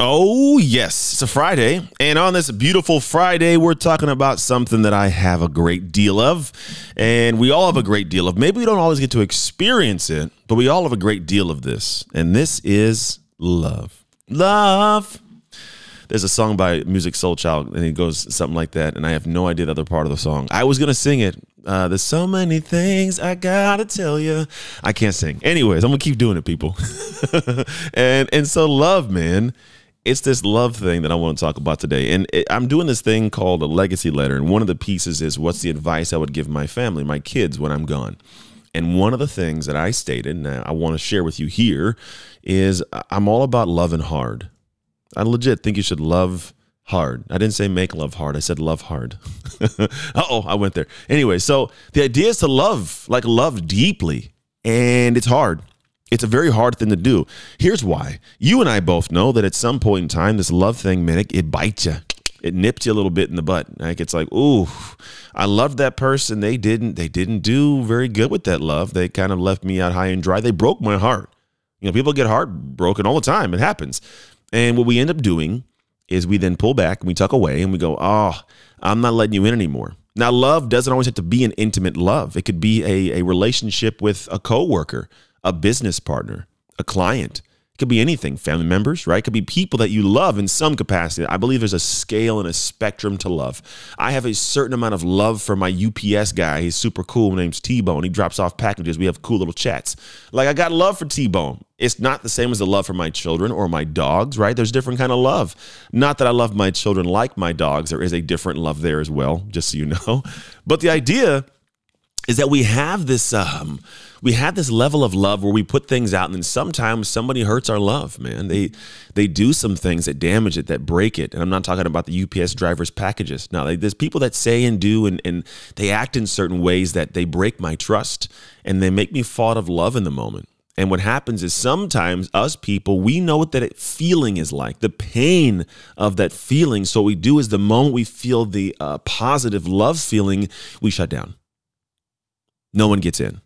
Oh, yes, it's a Friday. And on this beautiful Friday, we're talking about something that I have a great deal of. And we all have a great deal of. Maybe we don't always get to experience it, but we all have a great deal of this. And this is love. Love. There's a song by Musiq Soulchild, and it goes something like that. And I have no idea the other part of the song. I was going to sing it. Uh, there's so many things I gotta tell you. I can't sing. Anyways, I'm gonna keep doing it, people. and and so love, man it's this love thing that I want to talk about today. And it, I'm doing this thing called a legacy letter. And one of the pieces is what's the advice I would give my family, my kids, when I'm gone. And one of the things that I stated, and I want to share with you here, is I'm all about loving hard. I legit think you should love hard. I didn't say make love hard. I said love hard. oh, I went there. Anyway, so the idea is to love, like love deeply. And it's hard. It's a very hard thing to do. Here's why. You and I both know that at some point in time, this love thing, man, it, it bites you. It nips you a little bit in the butt. Like it's like, ooh, I loved that person. They didn't, they didn't do very good with that love. They kind of left me out high and dry. They broke my heart. You know, people get heartbroken all the time. It happens. And what we end up doing is we then pull back and we tuck away and we go, oh, I'm not letting you in anymore. Now, love doesn't always have to be an intimate love. It could be a, a relationship with a coworker a business partner, a client. It could be anything, family members, right? It could be people that you love in some capacity. I believe there's a scale and a spectrum to love. I have a certain amount of love for my UPS guy. He's super cool. name's T Bone. He drops off packages. We have cool little chats. Like I got love for T Bone. It's not the same as the love for my children or my dogs, right? There's different kind of love. Not that I love my children like my dogs. There is a different love there as well, just so you know. But the idea is that we have this um, we have this level of love where we put things out and then sometimes somebody hurts our love man. They they do some things that damage it that break it and i'm not talking about the ups drivers packages. No there's people that say and do and, and they act in certain ways that they break my trust and they make me fall out of love in the moment. And what happens is sometimes us people, we know what that feeling is like, the pain of that feeling. So what we do is the moment we feel the uh, positive love feeling, we shut down no one gets in.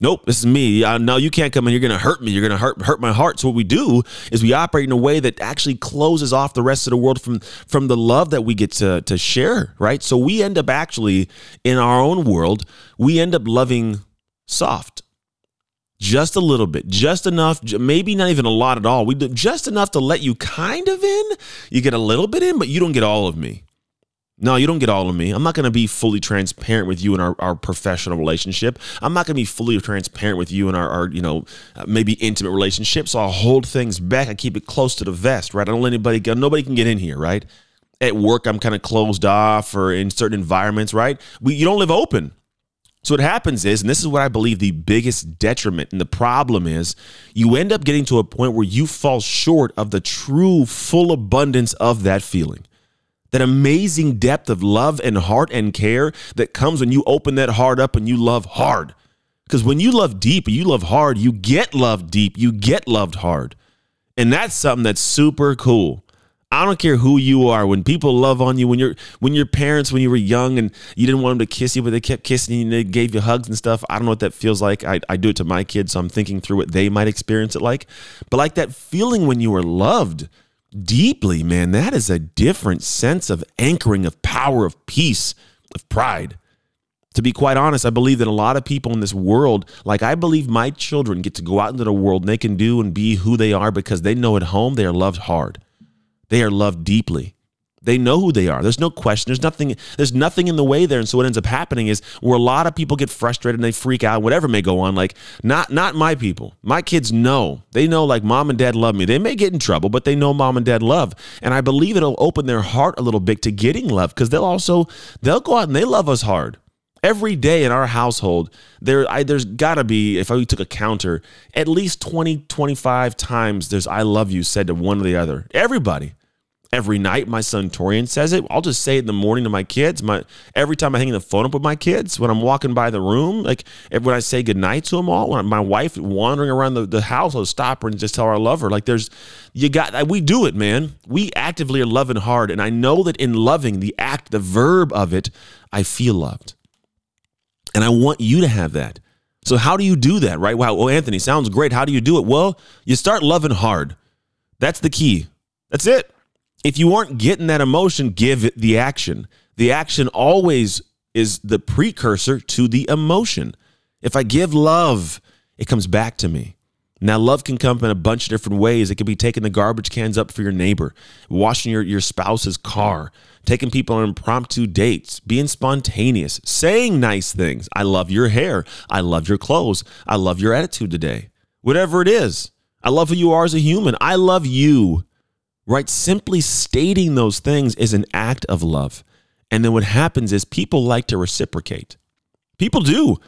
Nope, this is me. Uh, no, you can't come in. You're to hurt me. You're to hurt hurt my heart. So what we do is we operate in a way that actually closes off the rest of the world from from the love that we get to to share, right? So we end up actually in our own world, we end up loving soft. Just a little bit, just enough, maybe not even a lot at all. We do just enough to let you kind of in. You get a little bit in, but you don't get all of me. No, you don't get all of me. I'm not going to be fully transparent with you in our, our professional relationship. I'm not going to be fully transparent with you in our, our, you know, uh, maybe intimate relationship. So I'll hold things back. I keep it close to the vest, right? I don't let anybody get, nobody can get in here, right? At work, I'm kind of closed off or in certain environments, right? We, you don't live open. So what happens is, and this is what I believe the biggest detriment and the problem is, you end up getting to a point where you fall short of the true full abundance of that feeling that amazing depth of love and heart and care that comes when you open that heart up and you love hard. Because when you love deep you love hard, you get loved deep, you get loved hard. And that's something that's super cool. I don't care who you are. When people love on you, when you're when your parents, when you were young and you didn't want them to kiss you, but they kept kissing you and they gave you hugs and stuff. I don't know what that feels like. I, I do it to my kids, so I'm thinking through what they might experience it like. But like that feeling when you were loved deeply, man, that is a different sense of anchoring, of power, of peace, of pride. To be quite honest, I believe that a lot of people in this world, like I believe my children get to go out into the world and they can do and be who they are because they know at home they are loved hard. They are loved deeply. They know who they are. There's no question. There's nothing. There's nothing in the way there. And so what ends up happening is where a lot of people get frustrated and they freak out. Whatever may go on. Like not not my people. My kids know. They know like mom and dad love me. They may get in trouble, but they know mom and dad love. And I believe it'll open their heart a little bit to getting love because they'll also they'll go out and they love us hard every day in our household there I, there's got to be if i took a counter at least 20 25 times there's i love you said to one or the other everybody every night. My son Torian says it. I'll just say it in the morning to my kids. My every time I hang the phone up with my kids, when I'm walking by the room, like when I say goodnight to them all, when my wife wandering around the, the house, I'll stop her and just tell her I love her. Like there's, you got, we do it, man. We actively are loving hard. And I know that in loving, the act, the verb of it, I feel loved. And I want you to have that. So how do you do that, right? Wow, well, Anthony, sounds great. How do you do it? Well, you start loving hard. That's the key. That's it if you aren't getting that emotion, give it the action. The action always is the precursor to the emotion. If I give love, it comes back to me. Now, love can come in a bunch of different ways. It could be taking the garbage cans up for your neighbor, washing your, your spouse's car, taking people on impromptu dates, being spontaneous, saying nice things. I love your hair. I love your clothes. I love your attitude today. Whatever it is. I love who you are as a human. I love you right? Simply stating those things is an act of love. And then what happens is people like to reciprocate. People do.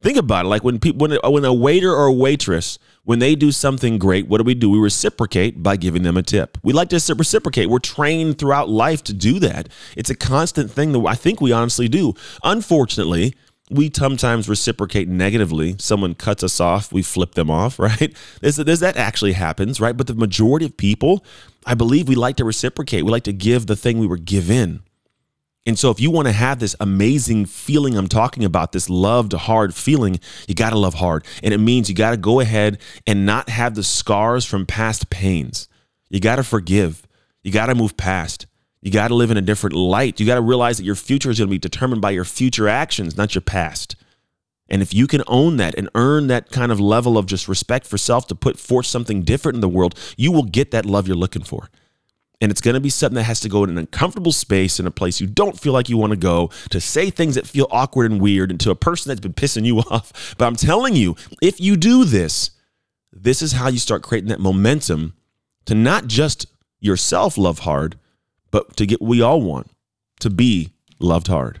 Think about it. Like when people, when a, when a waiter or a waitress, when they do something great, what do we do? We reciprocate by giving them a tip. We like to reciprocate. We're trained throughout life to do that. It's a constant thing that I think we honestly do. Unfortunately, we sometimes reciprocate negatively. Someone cuts us off, we flip them off, right? There's, that actually happens, right? But the majority of people, I believe we like to reciprocate. We like to give the thing we were given. And so, if you want to have this amazing feeling I'm talking about, this loved hard feeling, you got to love hard. And it means you got to go ahead and not have the scars from past pains. You got to forgive. You got to move past. You got to live in a different light. You got to realize that your future is going to be determined by your future actions, not your past. And if you can own that and earn that kind of level of just respect for self to put forth something different in the world, you will get that love you're looking for. And it's going to be something that has to go in an uncomfortable space in a place you don't feel like you want to go, to say things that feel awkward and weird, and to a person that's been pissing you off. But I'm telling you, if you do this, this is how you start creating that momentum to not just yourself love hard, but to get we all want to be loved hard.